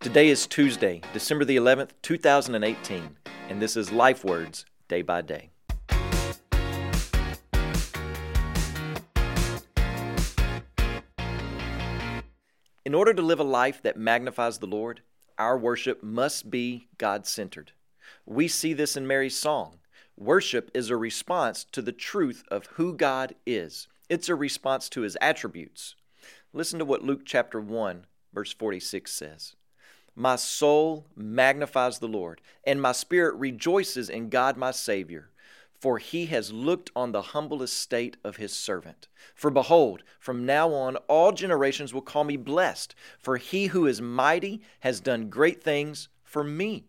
Today is Tuesday, December the 11th, 2018, and this is Life Words Day by Day. In order to live a life that magnifies the Lord, our worship must be God centered. We see this in Mary's song. Worship is a response to the truth of who God is, it's a response to his attributes. Listen to what Luke chapter 1, verse 46 says. My soul magnifies the Lord, and my spirit rejoices in God my Savior, for he has looked on the humble estate of his servant. For behold, from now on all generations will call me blessed, for he who is mighty has done great things for me,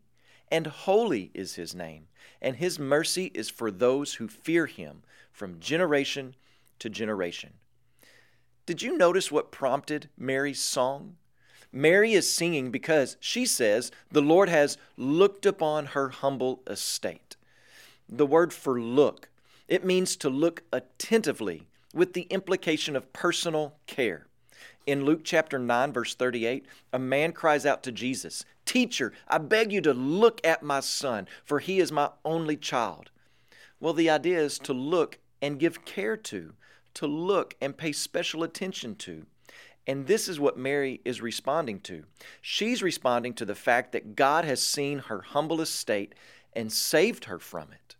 and holy is his name, and his mercy is for those who fear him from generation to generation. Did you notice what prompted Mary's song? Mary is singing because she says the Lord has looked upon her humble estate. The word for look, it means to look attentively with the implication of personal care. In Luke chapter 9, verse 38, a man cries out to Jesus, Teacher, I beg you to look at my son, for he is my only child. Well, the idea is to look and give care to, to look and pay special attention to. And this is what Mary is responding to. She's responding to the fact that God has seen her humble estate and saved her from it.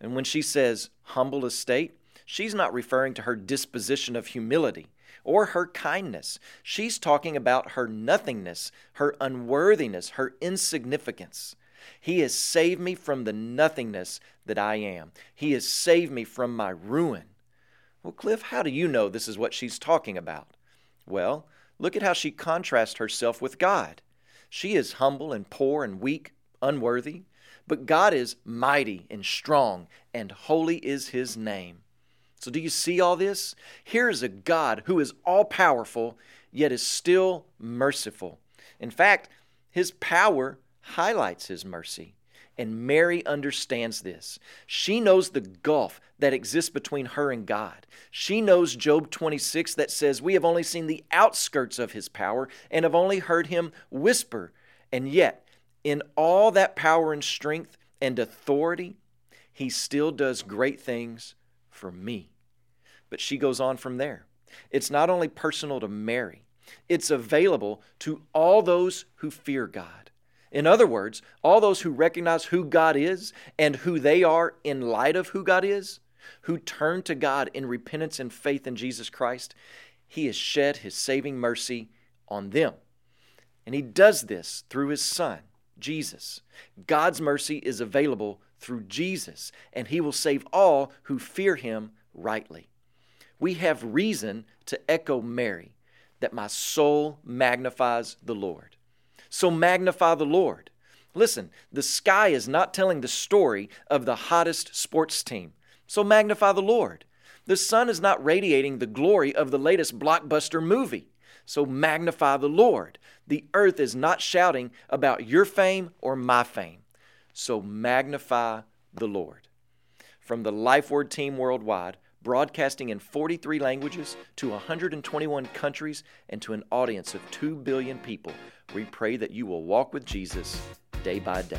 And when she says humble estate, she's not referring to her disposition of humility or her kindness. She's talking about her nothingness, her unworthiness, her insignificance. He has saved me from the nothingness that I am. He has saved me from my ruin. Well, Cliff, how do you know this is what she's talking about? Well, look at how she contrasts herself with God. She is humble and poor and weak, unworthy, but God is mighty and strong, and holy is his name. So, do you see all this? Here is a God who is all powerful, yet is still merciful. In fact, his power highlights his mercy. And Mary understands this. She knows the gulf that exists between her and God. She knows Job 26 that says, We have only seen the outskirts of his power and have only heard him whisper. And yet, in all that power and strength and authority, he still does great things for me. But she goes on from there. It's not only personal to Mary, it's available to all those who fear God. In other words, all those who recognize who God is and who they are in light of who God is, who turn to God in repentance and faith in Jesus Christ, He has shed His saving mercy on them. And He does this through His Son, Jesus. God's mercy is available through Jesus, and He will save all who fear Him rightly. We have reason to echo Mary that my soul magnifies the Lord. So magnify the Lord. Listen, the sky is not telling the story of the hottest sports team. So magnify the Lord. The sun is not radiating the glory of the latest blockbuster movie. So magnify the Lord. The earth is not shouting about your fame or my fame. So magnify the Lord. From the Life Word team worldwide, broadcasting in 43 languages to 121 countries and to an audience of 2 billion people. We pray that you will walk with Jesus day by day.